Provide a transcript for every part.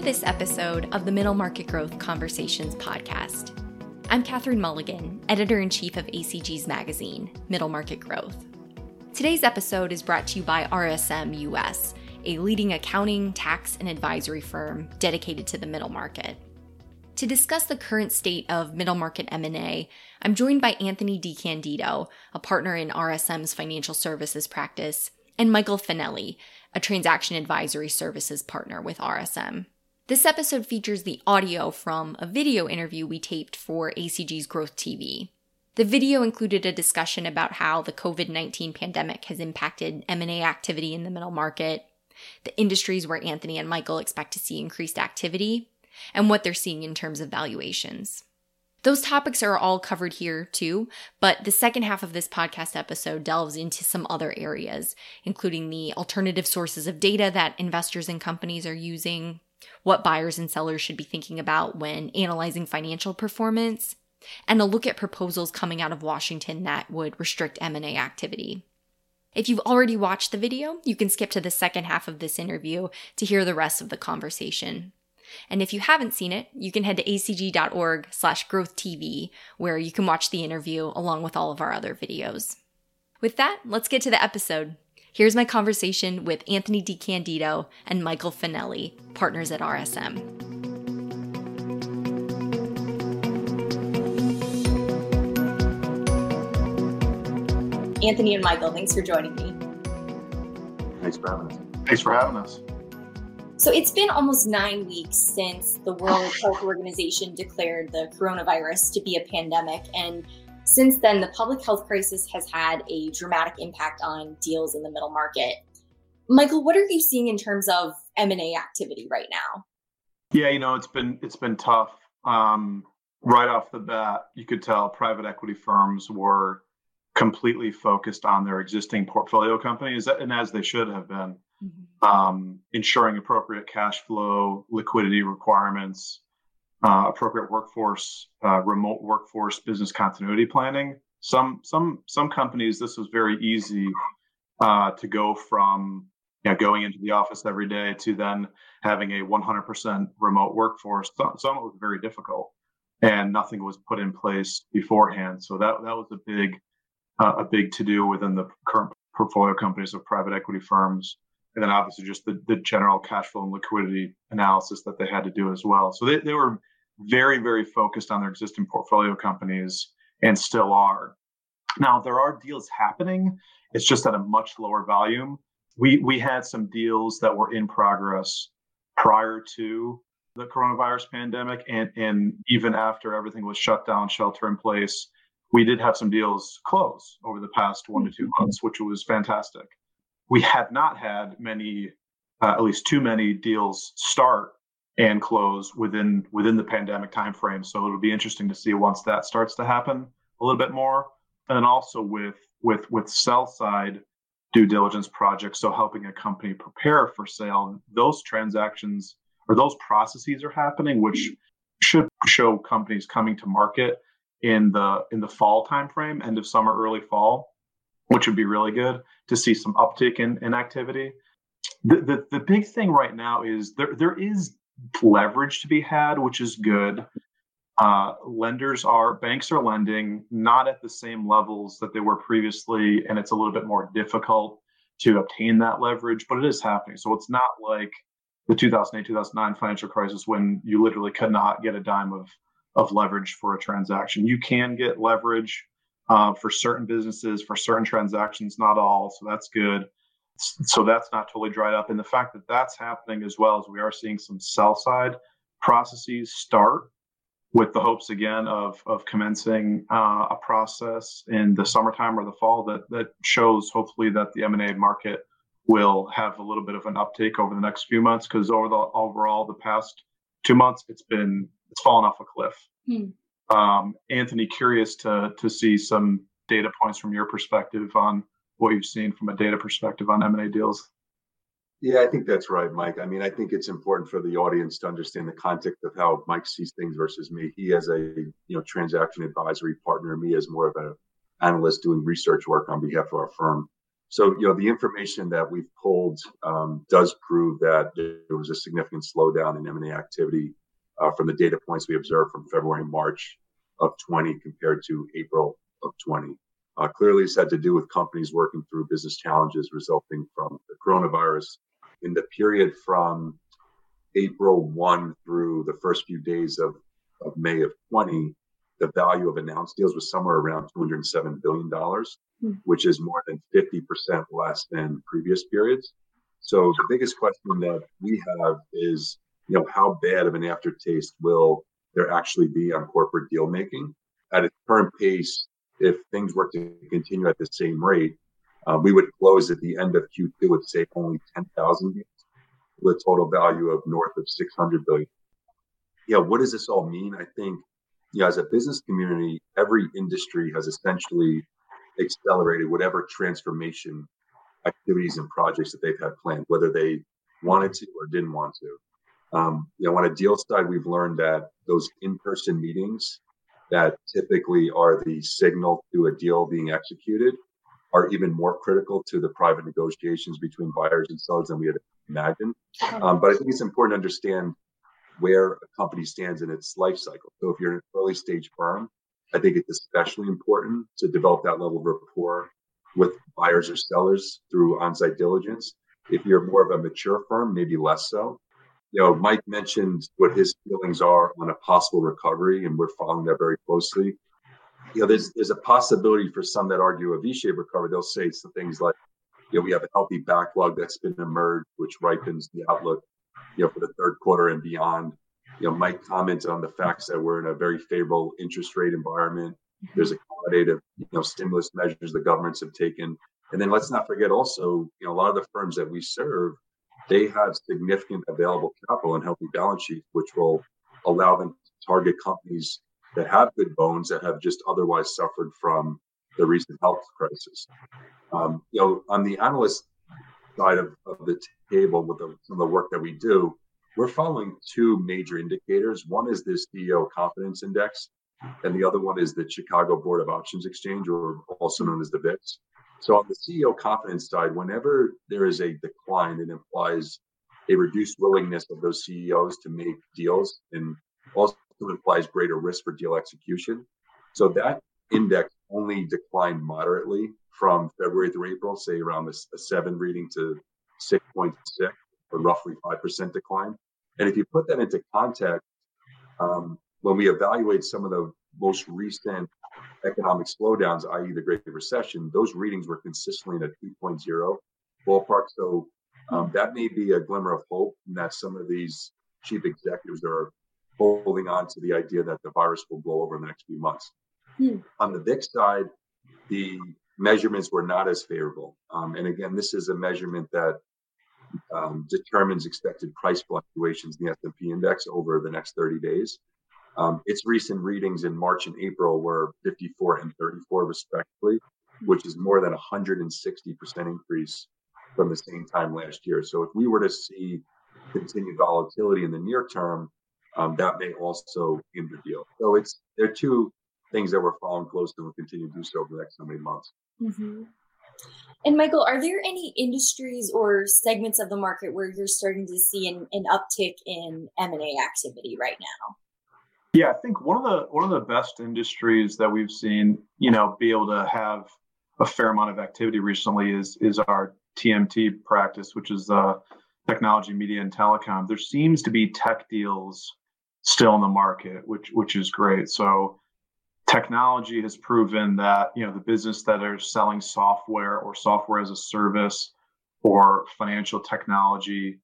to this episode of the Middle Market Growth Conversations podcast. I'm Katherine Mulligan, editor in chief of ACG's magazine, Middle Market Growth. Today's episode is brought to you by RSM US, a leading accounting, tax, and advisory firm dedicated to the middle market. To discuss the current state of middle market M&A, I'm joined by Anthony DiCandido, a partner in RSM's financial services practice, and Michael Finelli, a transaction advisory services partner with RSM. This episode features the audio from a video interview we taped for ACG's Growth TV. The video included a discussion about how the COVID-19 pandemic has impacted M&A activity in the middle market, the industries where Anthony and Michael expect to see increased activity, and what they're seeing in terms of valuations. Those topics are all covered here too, but the second half of this podcast episode delves into some other areas, including the alternative sources of data that investors and companies are using, what buyers and sellers should be thinking about when analyzing financial performance, and a look at proposals coming out of Washington that would restrict M&A activity. If you've already watched the video, you can skip to the second half of this interview to hear the rest of the conversation. And if you haven't seen it, you can head to acg.org slash growth TV, where you can watch the interview along with all of our other videos. With that, let's get to the episode. Here's my conversation with Anthony DiCandido and Michael Finelli, partners at RSM. Anthony and Michael, thanks for joining me. Thanks for having us. Thanks for having us. So it's been almost nine weeks since the World Health Organization declared the coronavirus to be a pandemic. And since then, the public health crisis has had a dramatic impact on deals in the middle market. Michael, what are you seeing in terms of M&A activity right now? Yeah, you know, it's been it's been tough. Um, right off the bat, you could tell private equity firms were completely focused on their existing portfolio companies, and as they should have been mm-hmm. um, ensuring appropriate cash flow, liquidity requirements, uh, appropriate workforce, uh, remote workforce, business continuity planning. Some some some companies, this was very easy uh, to go from you know, going into the office every day to then having a 100% remote workforce. Some, some it was very difficult, and nothing was put in place beforehand. So that that was a big uh, a big to do within the current portfolio companies of private equity firms and then obviously just the, the general cash flow and liquidity analysis that they had to do as well. So they, they were very, very focused on their existing portfolio companies and still are. Now there are deals happening. It's just at a much lower volume. We we had some deals that were in progress prior to the coronavirus pandemic and, and even after everything was shut down, shelter in place, we did have some deals close over the past one to two months, which was fantastic we have not had many, uh, at least too many deals start and close within within the pandemic timeframe. So it'll be interesting to see once that starts to happen a little bit more, and then also with with with sell side due diligence projects. So helping a company prepare for sale, those transactions or those processes are happening, which should show companies coming to market in the in the fall timeframe, end of summer, early fall which would be really good to see some uptick in, in activity. The, the, the big thing right now is there there is leverage to be had, which is good. Uh, lenders are banks are lending not at the same levels that they were previously, and it's a little bit more difficult to obtain that leverage, but it is happening. So it's not like the 2008 2009 financial crisis when you literally could not get a dime of of leverage for a transaction. You can get leverage uh, for certain businesses, for certain transactions, not all. So that's good. So that's not totally dried up. And the fact that that's happening as well as we are seeing some sell side processes start with the hopes again of of commencing uh, a process in the summertime or the fall that that shows hopefully that the M&A market will have a little bit of an uptake over the next few months because over the overall the past two months it's been it's fallen off a cliff. Hmm. Um, Anthony, curious to to see some data points from your perspective on what you've seen from a data perspective on M&A deals. Yeah, I think that's right, Mike. I mean, I think it's important for the audience to understand the context of how Mike sees things versus me. He as a you know transaction advisory partner, me as more of an analyst doing research work on behalf of our firm. So, you know, the information that we've pulled um, does prove that there was a significant slowdown in M&A activity uh, from the data points we observed from February and March of 20 compared to April of 20. Uh, clearly, this had to do with companies working through business challenges resulting from the coronavirus. In the period from April 1 through the first few days of, of May of 20, the value of announced deals was somewhere around $207 billion, mm. which is more than 50% less than previous periods. So the biggest question that we have is, you know, how bad of an aftertaste will there actually be on corporate deal making at its current pace? If things were to continue at the same rate, uh, we would close at the end of Q2 with say only 10,000 deals with a total value of north of 600 billion. Yeah, what does this all mean? I think know, as a business community, every industry has essentially accelerated whatever transformation activities and projects that they've had planned, whether they wanted to or didn't want to. Um, you know, on a deal side, we've learned that those in-person meetings that typically are the signal to a deal being executed are even more critical to the private negotiations between buyers and sellers than we had imagined. Um, but I think it's important to understand where a company stands in its life cycle. So if you're an early stage firm, I think it's especially important to develop that level of rapport with buyers or sellers through on-site diligence. If you're more of a mature firm, maybe less so. You know, Mike mentioned what his feelings are on a possible recovery, and we're following that very closely. You know, there's there's a possibility for some that argue a V-shaped recovery. They'll say some things like, you know, we have a healthy backlog that's been emerged, which ripens the outlook you know, for the third quarter and beyond. You know, Mike commented on the facts that we're in a very favorable interest rate environment. There's accommodative, you know, stimulus measures the governments have taken. And then let's not forget also, you know, a lot of the firms that we serve, they have significant available capital and healthy balance sheets, which will allow them to target companies that have good bones that have just otherwise suffered from the recent health crisis. Um, you know, on the analyst side of, of the table with the, some of the work that we do, we're following two major indicators. One is this CEO confidence index, and the other one is the Chicago Board of Options Exchange, or also known as the VIX. So on the CEO confidence side, whenever there is a decline, it implies a reduced willingness of those CEOs to make deals and also implies greater risk for deal execution. So that index only declined moderately from February through April, say around a, a seven reading to 6.6, or roughly 5% decline. And if you put that into context, um, when we evaluate some of the most recent economic slowdowns, i.e., the Great Recession, those readings were consistently in a 2.0 ballpark. So um, that may be a glimmer of hope in that some of these chief executives are holding on to the idea that the virus will blow over in the next few months. Hmm. On the VIX side, the measurements were not as favorable. Um, and again, this is a measurement that um, determines expected price fluctuations in the S&P index over the next 30 days. Um, its recent readings in March and April were 54 and 34 respectively, which is more than 160% increase from the same time last year. So if we were to see continued volatility in the near term, um, that may also hinder deal. So it's there are two things that we're following close and will continue to do so over the next so many months. Mm-hmm. And Michael, are there any industries or segments of the market where you're starting to see an, an uptick in M and A activity right now? Yeah, I think one of the one of the best industries that we've seen, you know, be able to have a fair amount of activity recently is is our TMT practice, which is uh, technology, media, and telecom. There seems to be tech deals still in the market, which which is great. So technology has proven that you know the business that are selling software or software as a service or financial technology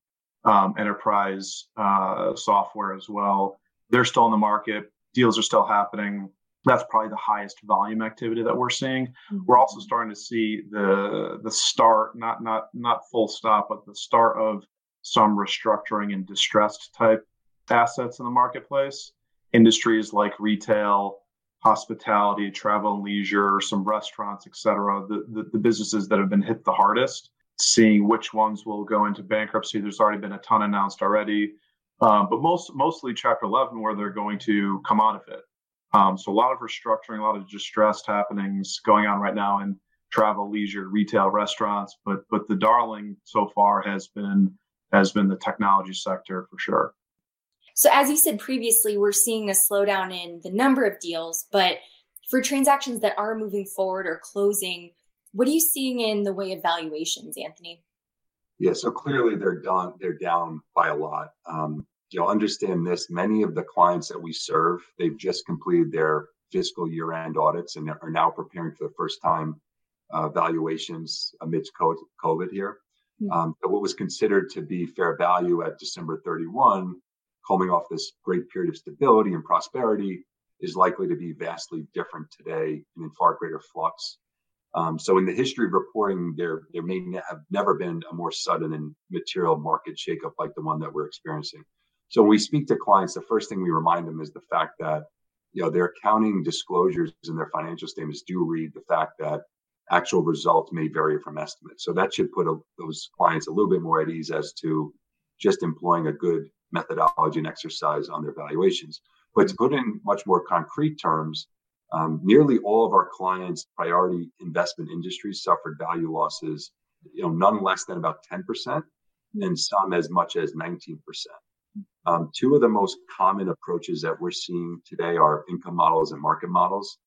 um, enterprise uh, software as well they're still in the market deals are still happening that's probably the highest volume activity that we're seeing mm-hmm. we're also starting to see the the start not not not full stop but the start of some restructuring and distressed type assets in the marketplace industries like retail hospitality, travel and leisure, some restaurants, et cetera, the, the, the, businesses that have been hit the hardest, seeing which ones will go into bankruptcy. There's already been a ton announced already, um, but most mostly Chapter 11 where they're going to come out of it. Um, so a lot of restructuring, a lot of distressed happenings going on right now in travel, leisure, retail, restaurants, but but the darling so far has been has been the technology sector for sure. So as you said previously, we're seeing a slowdown in the number of deals, but for transactions that are moving forward or closing, what are you seeing in the way of valuations, Anthony? Yeah, so clearly they're down. They're down by a lot. Um, you know, understand this. Many of the clients that we serve, they've just completed their fiscal year-end audits and are now preparing for the first time uh, valuations amidst COVID here. Mm-hmm. Um, but what was considered to be fair value at December 31, coming off this great period of stability and prosperity, is likely to be vastly different today and in far greater flux. Um, so, in the history of reporting, there there may have never been a more sudden and material market shakeup like the one that we're experiencing. So, when we speak to clients, the first thing we remind them is the fact that you know their accounting disclosures and their financial statements do read the fact that actual results may vary from estimates. So that should put a, those clients a little bit more at ease as to just employing a good methodology and exercise on their valuations. But to put in much more concrete terms, um, nearly all of our clients' priority investment industries suffered value losses, you know, none less than about 10%, and some as much as 19%. Um, two of the most common approaches that we're seeing today are income models and market models.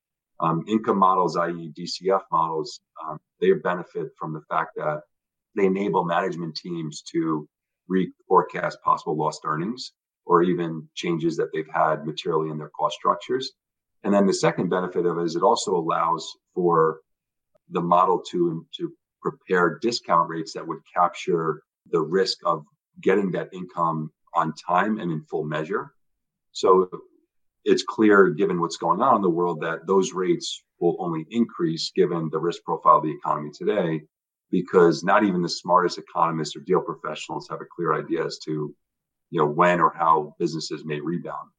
Um, income models, i.e., DCF models, um, they benefit from the fact that they enable management teams to reforecast possible lost earnings or even changes that they've had materially in their cost structures. And then the second benefit of it is it also allows for the model to, to prepare discount rates that would capture the risk of getting that income on time and in full measure. So it's clear, given what's going on in the world, that those rates will only increase given the risk profile of the economy today, because not even the smartest economists or deal professionals have a clear idea as to, you know, when or how businesses may rebound.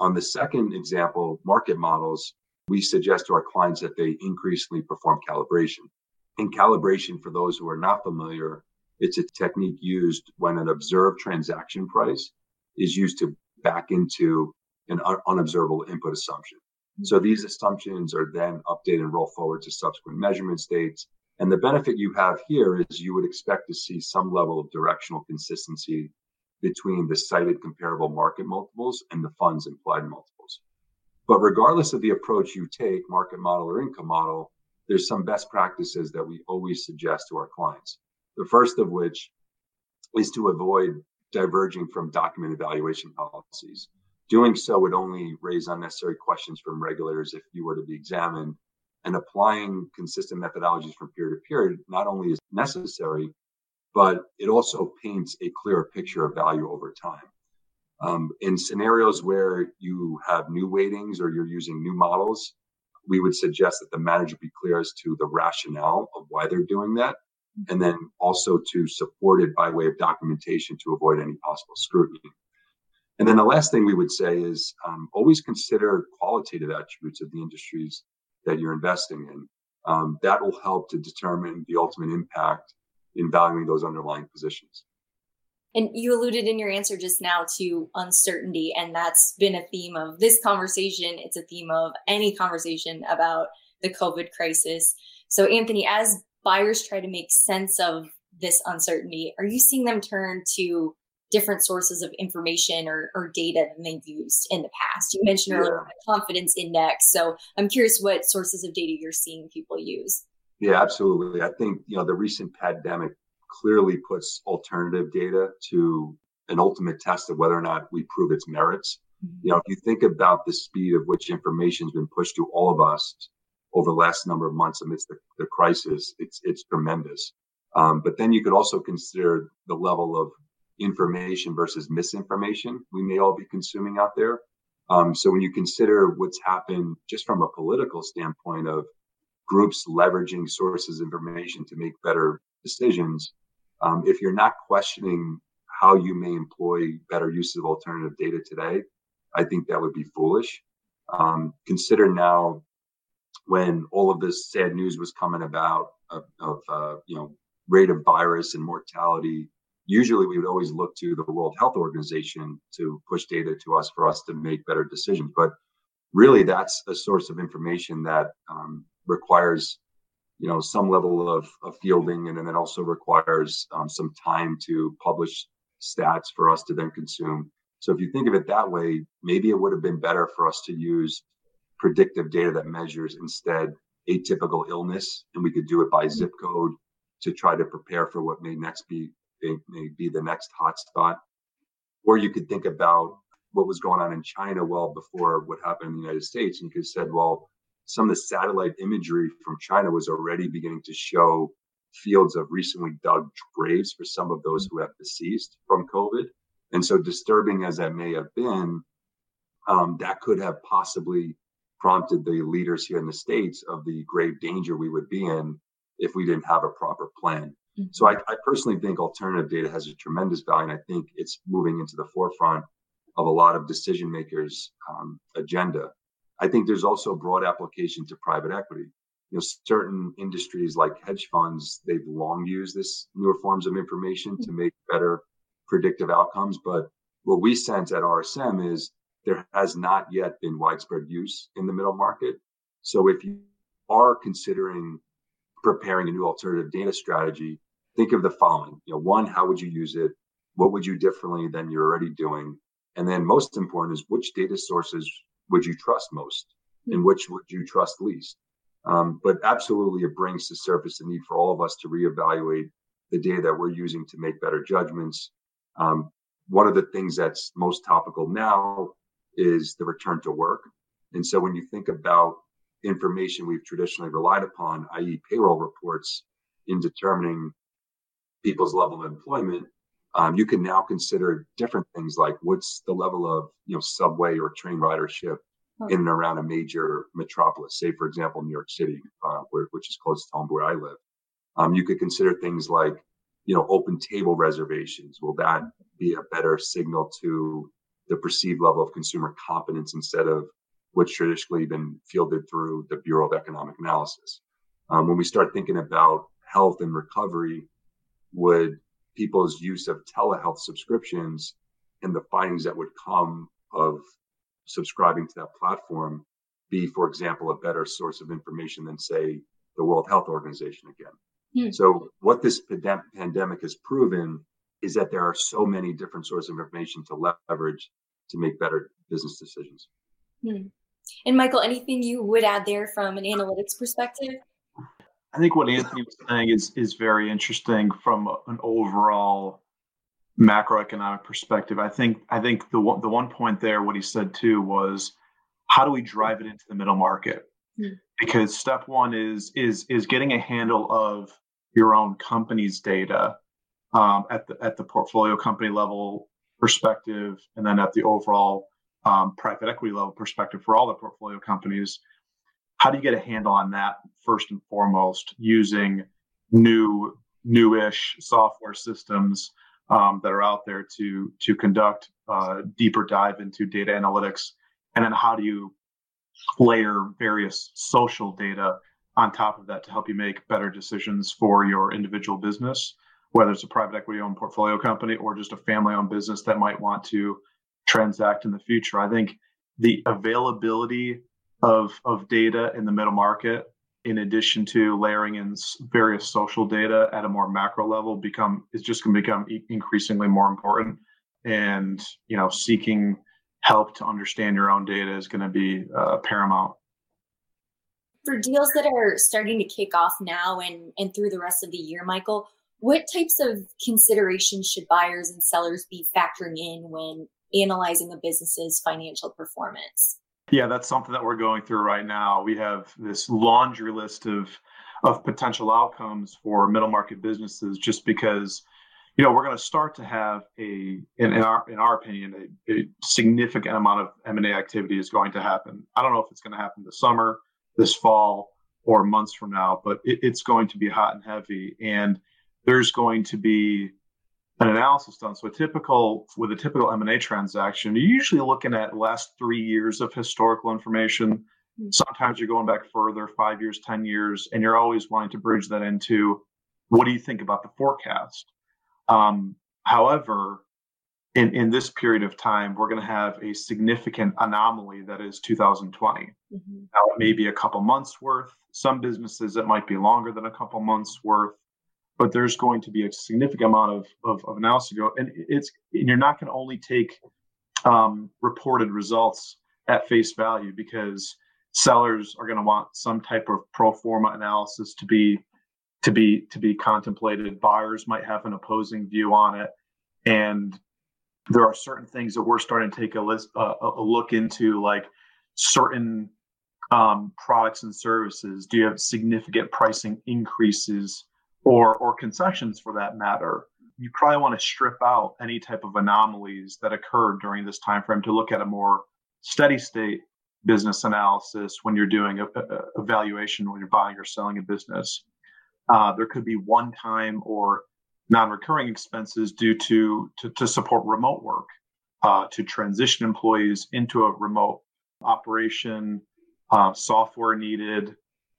On the second example, market models, we suggest to our clients that they increasingly perform calibration. And calibration, for those who are not familiar, it's a technique used when an observed transaction price is used to back into an un- unobservable input assumption. So mm-hmm. these assumptions are then updated and roll forward to subsequent measurement states. And the benefit you have here is you would expect to see some level of directional consistency between the cited comparable market multiples and the fund's implied multiples. But regardless of the approach you take, market model or income model, there's some best practices that we always suggest to our clients. The first of which is to avoid diverging from documented valuation policies. Doing so would only raise unnecessary questions from regulators if you were to be examined. And applying consistent methodologies from period to period not only is necessary, but it also paints a clearer picture of value over time. Um, in scenarios where you have new weightings or you're using new models, we would suggest that the manager be clear as to the rationale of why they're doing that, and then also to support it by way of documentation to avoid any possible scrutiny. And then the last thing we would say is um, always consider qualitative attributes of the industries that you're investing in. Um, that will help to determine the ultimate impact in valuing those underlying positions. And you alluded in your answer just now to uncertainty, and that's been a theme of this conversation. It's a theme of any conversation about the COVID crisis. So, Anthony, as buyers try to make sense of this uncertainty, are you seeing them turn to different sources of information or, or data than they've used in the past. You mentioned yeah. earlier the confidence index. So I'm curious what sources of data you're seeing people use. Yeah, absolutely. I think, you know, the recent pandemic clearly puts alternative data to an ultimate test of whether or not we prove its merits. Mm-hmm. You know, if you think about the speed of which information has been pushed to all of us over the last number of months amidst the, the crisis, it's it's tremendous. Um, but then you could also consider the level of information versus misinformation we may all be consuming out there. Um, so when you consider what's happened just from a political standpoint of groups leveraging sources of information to make better decisions, um, if you're not questioning how you may employ better use of alternative data today, I think that would be foolish. Um, consider now when all of this sad news was coming about of, of uh, you know rate of virus and mortality usually we would always look to the World Health Organization to push data to us for us to make better decisions. But really, that's a source of information that um, requires you know some level of, of fielding, and then it also requires um, some time to publish stats for us to then consume. So if you think of it that way, maybe it would have been better for us to use predictive data that measures instead atypical illness, and we could do it by mm-hmm. zip code to try to prepare for what may next be may be the next hotspot. Or you could think about what was going on in China well before what happened in the United States, and you could have said, well, some of the satellite imagery from China was already beginning to show fields of recently dug graves for some of those who have deceased from COVID. And so, disturbing as that may have been, um, that could have possibly prompted the leaders here in the states of the grave danger we would be in if we didn't have a proper plan. Mm-hmm. So, I, I personally think alternative data has a tremendous value, and I think it's moving into the forefront of a lot of decision makers' um, agenda. I think there's also broad application to private equity. You know, certain industries like hedge funds, they've long used this newer forms of information to make better predictive outcomes. But what we sense at RSM is there has not yet been widespread use in the middle market. So if you are considering preparing a new alternative data strategy, think of the following. You know, one, how would you use it? What would you differently than you're already doing? And then most important is which data sources would you trust most and which would you trust least? Um, but absolutely, it brings to surface the need for all of us to reevaluate the data that we're using to make better judgments. Um, one of the things that's most topical now is the return to work. And so when you think about information we've traditionally relied upon, i.e., payroll reports, in determining people's level of employment, um, you can now consider different things like what's the level of you know subway or train ridership in and around a major metropolis, say for example New York City, uh, where, which is close to home where I live. Um, you could consider things like you know open table reservations. Will that be a better signal to the perceived level of consumer confidence instead of what's traditionally been fielded through the Bureau of Economic Analysis? Um, when we start thinking about health and recovery, would people's use of telehealth subscriptions and the findings that would come of subscribing to that platform be, for example, a better source of information than, say, the World Health Organization again. Hmm. So, what this pandemic has proven is that there are so many different sources of information to leverage to make better business decisions. Hmm. And, Michael, anything you would add there from an analytics perspective? I think what Anthony was saying is is very interesting from an overall macroeconomic perspective. I think I think the one the one point there, what he said too, was how do we drive it into the middle market? Mm-hmm. Because step one is is is getting a handle of your own company's data um, at the at the portfolio company level perspective, and then at the overall um, private equity level perspective for all the portfolio companies how do you get a handle on that first and foremost using new newish software systems um, that are out there to to conduct uh, deeper dive into data analytics? And then how do you layer various social data on top of that to help you make better decisions for your individual business? Whether it's a private equity owned portfolio company or just a family owned business that might want to transact in the future. I think the availability of of data in the middle market in addition to layering in various social data at a more macro level become is just going to become increasingly more important. And you know seeking help to understand your own data is going to be uh, paramount. For deals that are starting to kick off now and and through the rest of the year michael what types of considerations should buyers and sellers be factoring in when analyzing a business's financial performance yeah, that's something that we're going through right now. We have this laundry list of of potential outcomes for middle market businesses just because you know we're going to start to have a in, in our in our opinion a, a significant amount of m&a activity is going to happen i don't know if it's going to happen this summer this fall or months from now but it, it's going to be hot and heavy and there's going to be an analysis done. So a typical with a typical M&A transaction, you're usually looking at last three years of historical information. Hmm. Sometimes you're going back further, five years, 10 years, and you're always wanting to bridge that into what do you think about the forecast? Um, however, in, in this period of time, we're going to have a significant anomaly that is 2020. Mm-hmm. Now, it may be a couple months worth. Some businesses, it might be longer than a couple months worth, but there's going to be a significant amount of, of, of analysis to go. And it's and you're not going to only take um, reported results at face value because sellers are going to want some type of pro forma analysis to be to be to be contemplated. Buyers might have an opposing view on it, and there are certain things that we're starting to take a list uh, a look into, like certain um, products and services. Do you have significant pricing increases or or concessions for that matter? You probably want to strip out any type of anomalies that occurred during this time frame to look at a more steady state business analysis when you're doing a, a, valuation when you're buying or selling a business. Uh, there could be one time or non-recurring expenses due to to, to support remote work, uh, to transition employees into a remote operation, uh, software needed,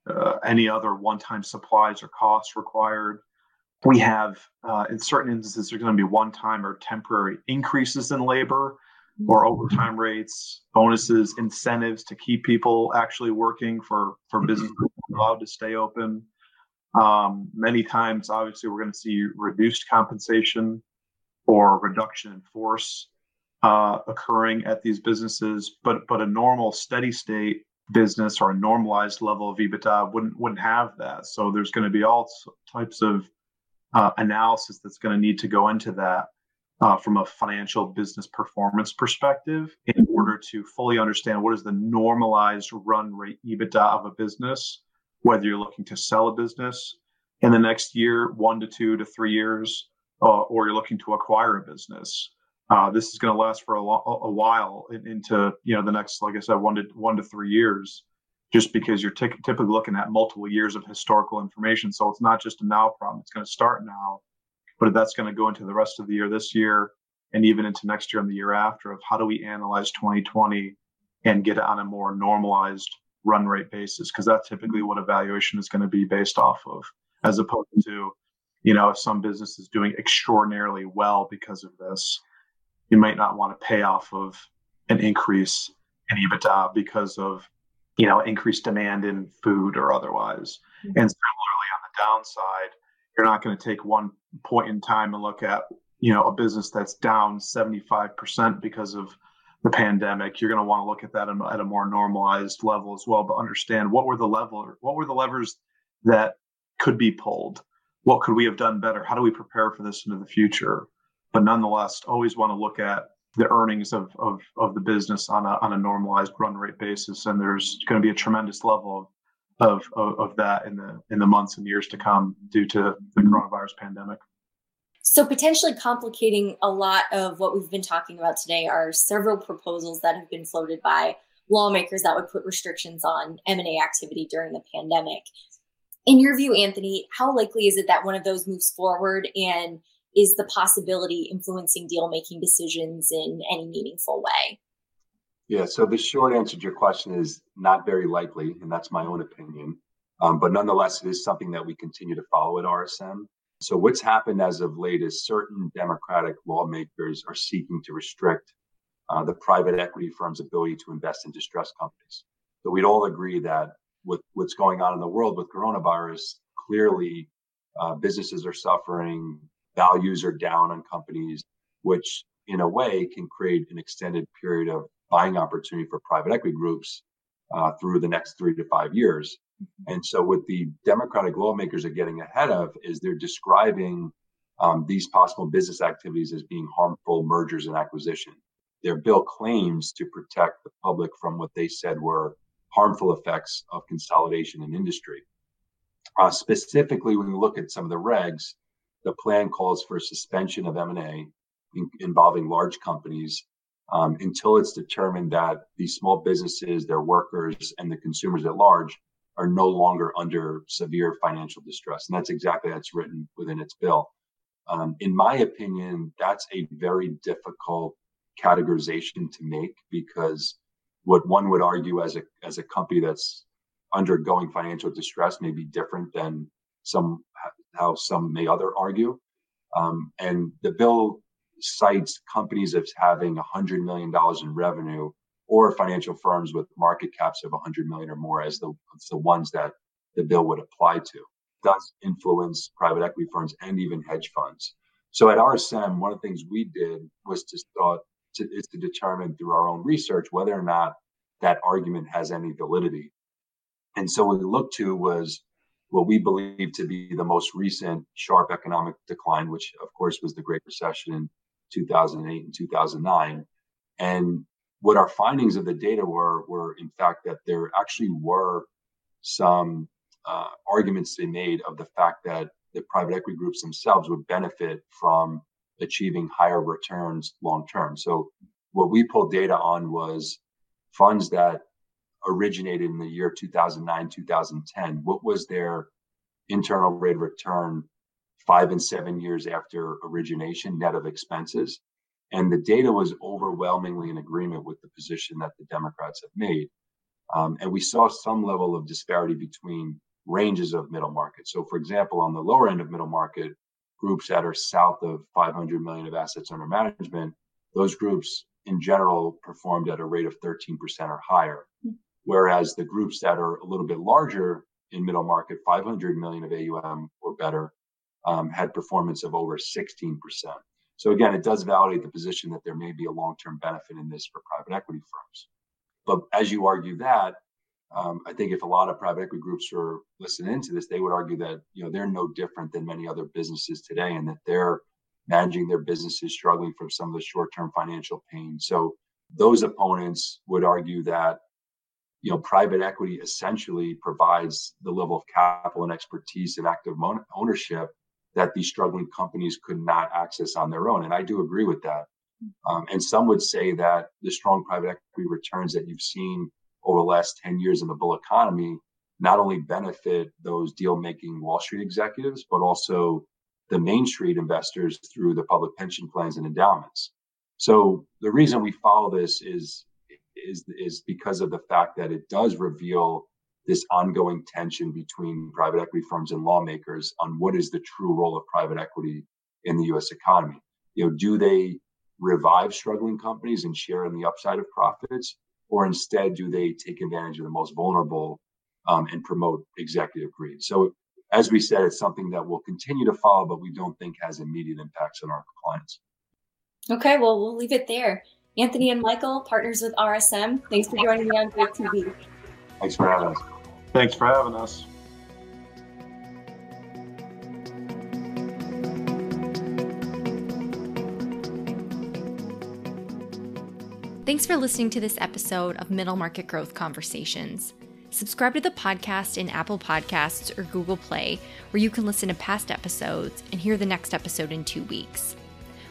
uh, any other one-time supplies or costs required. We have, uh, in certain instances, there's going to be one-time or temporary increases in labor or overtime rates, bonuses, incentives to keep people actually working for for businesses allowed to stay open. Um, many times, obviously, we're going to see reduced compensation or reduction in force uh, occurring at these businesses. But but a normal steady state business or a normalized level of EBITDA wouldn't wouldn't have that. So there's going to be all types of uh, analysis that's going to need to go into that uh, from a financial business performance perspective in order to fully understand what is the normalized run rate EBITDA of a business whether you're looking to sell a business in the next year, one to two to three years, uh, or you're looking to acquire a business. Uh, this is going to last for a, lo- a while into you know the next, like I said, one to one to three years, just because you're t- typically looking at multiple years of historical information. So it's not just a now problem; it's going to start now, but that's going to go into the rest of the year, this year, and even into next year and the year after. Of how do we analyze 2020 and get it on a more normalized run rate basis because that's typically what evaluation is going to be based off of as opposed to you know if some business is doing extraordinarily well because of this you might not want to pay off of an increase in ebitda because of you know increased demand in food or otherwise mm-hmm. and similarly on the downside you're not going to take one point in time and look at you know a business that's down 75% because of the pandemic, you're going to want to look at that at a more normalized level as well. But understand what were the level, what were the levers that could be pulled? What could we have done better? How do we prepare for this into the future? But nonetheless, always want to look at the earnings of, of, of the business on a, on a normalized run rate basis. And there's going to be a tremendous level of, of, of that in the, in the months and years to come due to the coronavirus pandemic. So, potentially complicating a lot of what we've been talking about today are several proposals that have been floated by lawmakers that would put restrictions on M&A activity during the pandemic. In your view, Anthony, how likely is it that one of those moves forward and is the possibility influencing deal making decisions in any meaningful way? Yeah, so the short answer to your question is not very likely, and that's my own opinion. Um, but nonetheless, it is something that we continue to follow at RSM. So, what's happened as of late is certain Democratic lawmakers are seeking to restrict uh, the private equity firm's ability to invest in distressed companies. So, we'd all agree that with what's going on in the world with coronavirus, clearly uh, businesses are suffering, values are down on companies, which in a way can create an extended period of buying opportunity for private equity groups uh, through the next three to five years. And so, what the Democratic lawmakers are getting ahead of is they're describing um, these possible business activities as being harmful mergers and acquisition. Their bill claims to protect the public from what they said were harmful effects of consolidation in industry. Uh, specifically, when we look at some of the regs, the plan calls for suspension of M&A in, involving large companies um, until it's determined that these small businesses, their workers, and the consumers at large are no longer under severe financial distress. And that's exactly that's written within its bill. Um, in my opinion, that's a very difficult categorization to make because what one would argue as a as a company that's undergoing financial distress may be different than some how some may other argue. Um, and the bill cites companies as having $100 million in revenue or financial firms with market caps of 100 million or more as the, as the ones that the bill would apply to. Does influence private equity firms and even hedge funds. So at RSM, one of the things we did was to start to, is to determine through our own research whether or not that argument has any validity. And so what we looked to was what we believe to be the most recent sharp economic decline, which of course was the Great Recession in 2008 and 2009. And what our findings of the data were were in fact that there actually were some uh, arguments they made of the fact that the private equity groups themselves would benefit from achieving higher returns long term. So what we pulled data on was funds that originated in the year 2009 2010 what was their internal rate of return five and seven years after origination net of expenses and the data was overwhelmingly in agreement with the position that the Democrats have made. Um, and we saw some level of disparity between ranges of middle market. So, for example, on the lower end of middle market, groups that are south of 500 million of assets under management, those groups in general performed at a rate of 13% or higher. Whereas the groups that are a little bit larger in middle market, 500 million of AUM or better, um, had performance of over 16%. So again, it does validate the position that there may be a long-term benefit in this for private equity firms. But as you argue that, um, I think if a lot of private equity groups are listening into this, they would argue that you know they're no different than many other businesses today, and that they're managing their businesses struggling from some of the short-term financial pain. So those opponents would argue that you know private equity essentially provides the level of capital and expertise and active ownership that these struggling companies could not access on their own. And I do agree with that. Um, and some would say that the strong private equity returns that you've seen over the last 10 years in the bull economy not only benefit those deal making Wall Street executives, but also the Main Street investors through the public pension plans and endowments. So the reason we follow this is is is because of the fact that it does reveal this ongoing tension between private equity firms and lawmakers on what is the true role of private equity in the U.S. economy. You know, do they revive struggling companies and share in the upside of profits, or instead do they take advantage of the most vulnerable um, and promote executive greed? So, as we said, it's something that we'll continue to follow, but we don't think has immediate impacts on our clients. Okay, well, we'll leave it there. Anthony and Michael, partners with RSM, thanks for joining me on Growth TV. Thanks for having us. Thanks for having us. Thanks for listening to this episode of Middle Market Growth Conversations. Subscribe to the podcast in Apple Podcasts or Google Play, where you can listen to past episodes and hear the next episode in two weeks.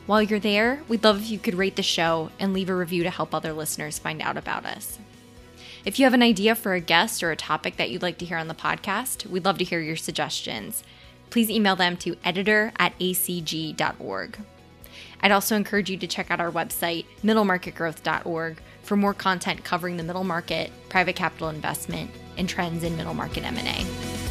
While you're there, we'd love if you could rate the show and leave a review to help other listeners find out about us. If you have an idea for a guest or a topic that you'd like to hear on the podcast, we'd love to hear your suggestions. Please email them to editor at acg.org. I'd also encourage you to check out our website, middlemarketgrowth.org, for more content covering the middle market, private capital investment, and trends in middle market M&A.